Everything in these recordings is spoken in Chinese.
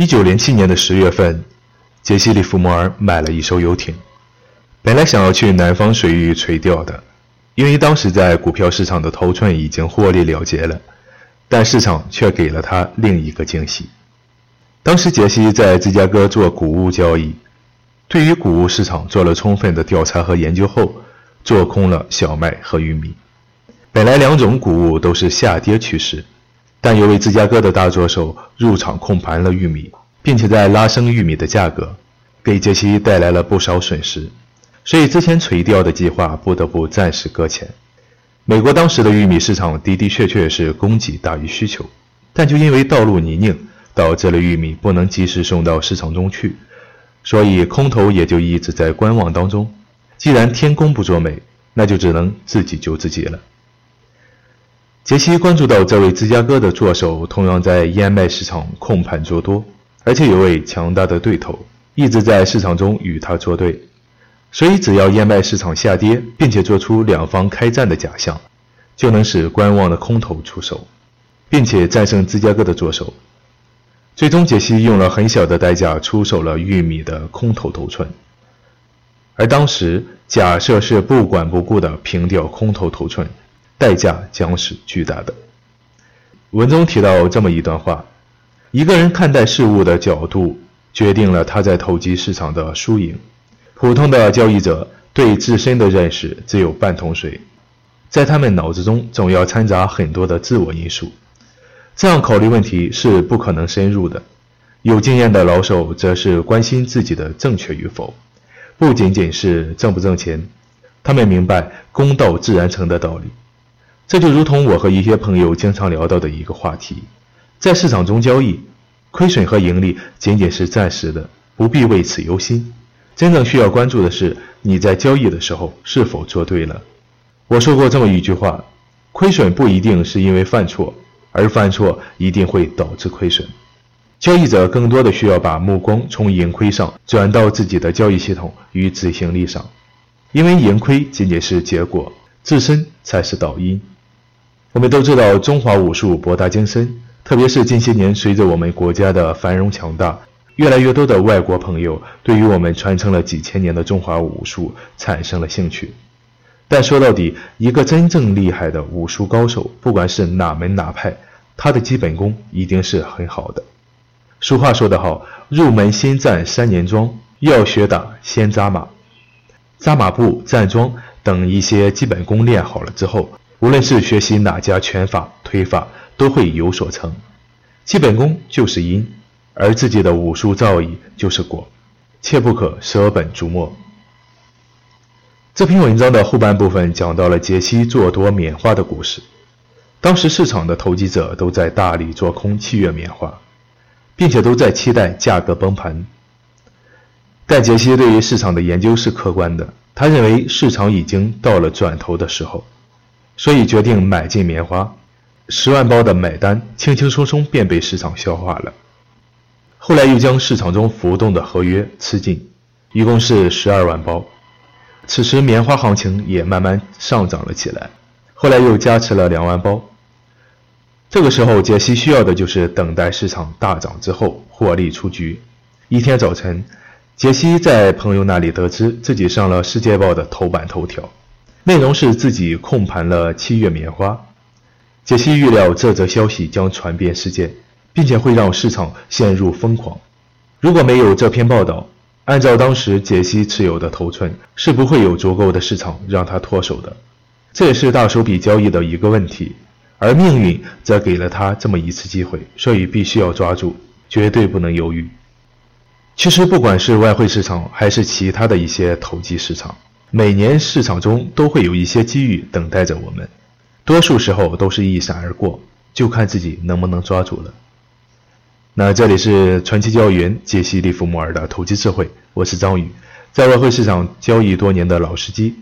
一九零七年的十月份，杰西·利弗莫尔买了一艘游艇，本来想要去南方水域垂钓的，因为当时在股票市场的头寸已经获利了结了，但市场却给了他另一个惊喜。当时杰西在芝加哥做谷物交易，对于谷物市场做了充分的调查和研究后，做空了小麦和玉米。本来两种谷物都是下跌趋势。但有位芝加哥的大作手入场控盘了玉米，并且在拉升玉米的价格，给杰西带来了不少损失，所以之前垂钓的计划不得不暂时搁浅。美国当时的玉米市场的的确确是供给大于需求，但就因为道路泥泞，导致了玉米不能及时送到市场中去，所以空头也就一直在观望当中。既然天公不作美，那就只能自己救自己了。杰西关注到这位芝加哥的作手同样在燕麦市场控盘做多，而且有位强大的对头一直在市场中与他作对，所以只要燕麦市场下跌，并且做出两方开战的假象，就能使观望的空头出手，并且战胜芝加哥的作手。最终，杰西用了很小的代价出手了玉米的空头头寸，而当时假设是不管不顾的平掉空头头寸。代价将是巨大的。文中提到这么一段话：一个人看待事物的角度，决定了他在投机市场的输赢。普通的交易者对自身的认识只有半桶水，在他们脑子中总要掺杂很多的自我因素，这样考虑问题是不可能深入的。有经验的老手则是关心自己的正确与否，不仅仅是挣不挣钱，他们明白公道自然成的道理。这就如同我和一些朋友经常聊到的一个话题，在市场中交易，亏损和盈利仅仅是暂时的，不必为此忧心。真正需要关注的是你在交易的时候是否做对了。我说过这么一句话：亏损不一定是因为犯错，而犯错一定会导致亏损。交易者更多的需要把目光从盈亏上转到自己的交易系统与执行力上，因为盈亏仅仅是结果，自身才是导因。我们都知道中华武术博大精深，特别是近些年，随着我们国家的繁荣强大，越来越多的外国朋友对于我们传承了几千年的中华武术产生了兴趣。但说到底，一个真正厉害的武术高手，不管是哪门哪派，他的基本功一定是很好的。俗话说得好，入门先站三年桩，要学打先扎马，扎马步、站桩等一些基本功练好了之后。无论是学习哪家拳法、推法，都会有所成。基本功就是因，而自己的武术造诣就是果，切不可舍本逐末。这篇文章的后半部分讲到了杰西做多棉花的故事。当时市场的投机者都在大力做空七月棉花，并且都在期待价格崩盘。但杰西对于市场的研究是客观的，他认为市场已经到了转头的时候。所以决定买进棉花，十万包的买单轻轻松松便被市场消化了。后来又将市场中浮动的合约吃进，一共是十二万包。此时棉花行情也慢慢上涨了起来，后来又加持了两万包。这个时候杰西需要的就是等待市场大涨之后获利出局。一天早晨，杰西在朋友那里得知自己上了《世界报》的头版头条。内容是自己控盘了七月棉花，杰西预料这则消息将传遍世界，并且会让市场陷入疯狂。如果没有这篇报道，按照当时杰西持有的头寸，是不会有足够的市场让他脱手的。这也是大手笔交易的一个问题，而命运则给了他这么一次机会，所以必须要抓住，绝对不能犹豫。其实，不管是外汇市场，还是其他的一些投机市场。每年市场中都会有一些机遇等待着我们，多数时候都是一闪而过，就看自己能不能抓住了。那这里是传奇交易员杰西·利弗莫尔的投机智慧，我是张宇，在外汇市场交易多年的老司机，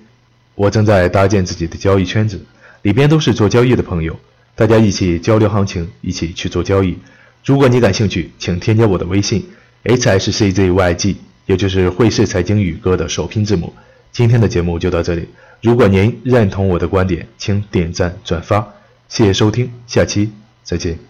我正在搭建自己的交易圈子，里边都是做交易的朋友，大家一起交流行情，一起去做交易。如果你感兴趣，请添加我的微信 h s c z y g，也就是汇市财经宇哥的首拼字母。今天的节目就到这里。如果您认同我的观点，请点赞转发。谢谢收听，下期再见。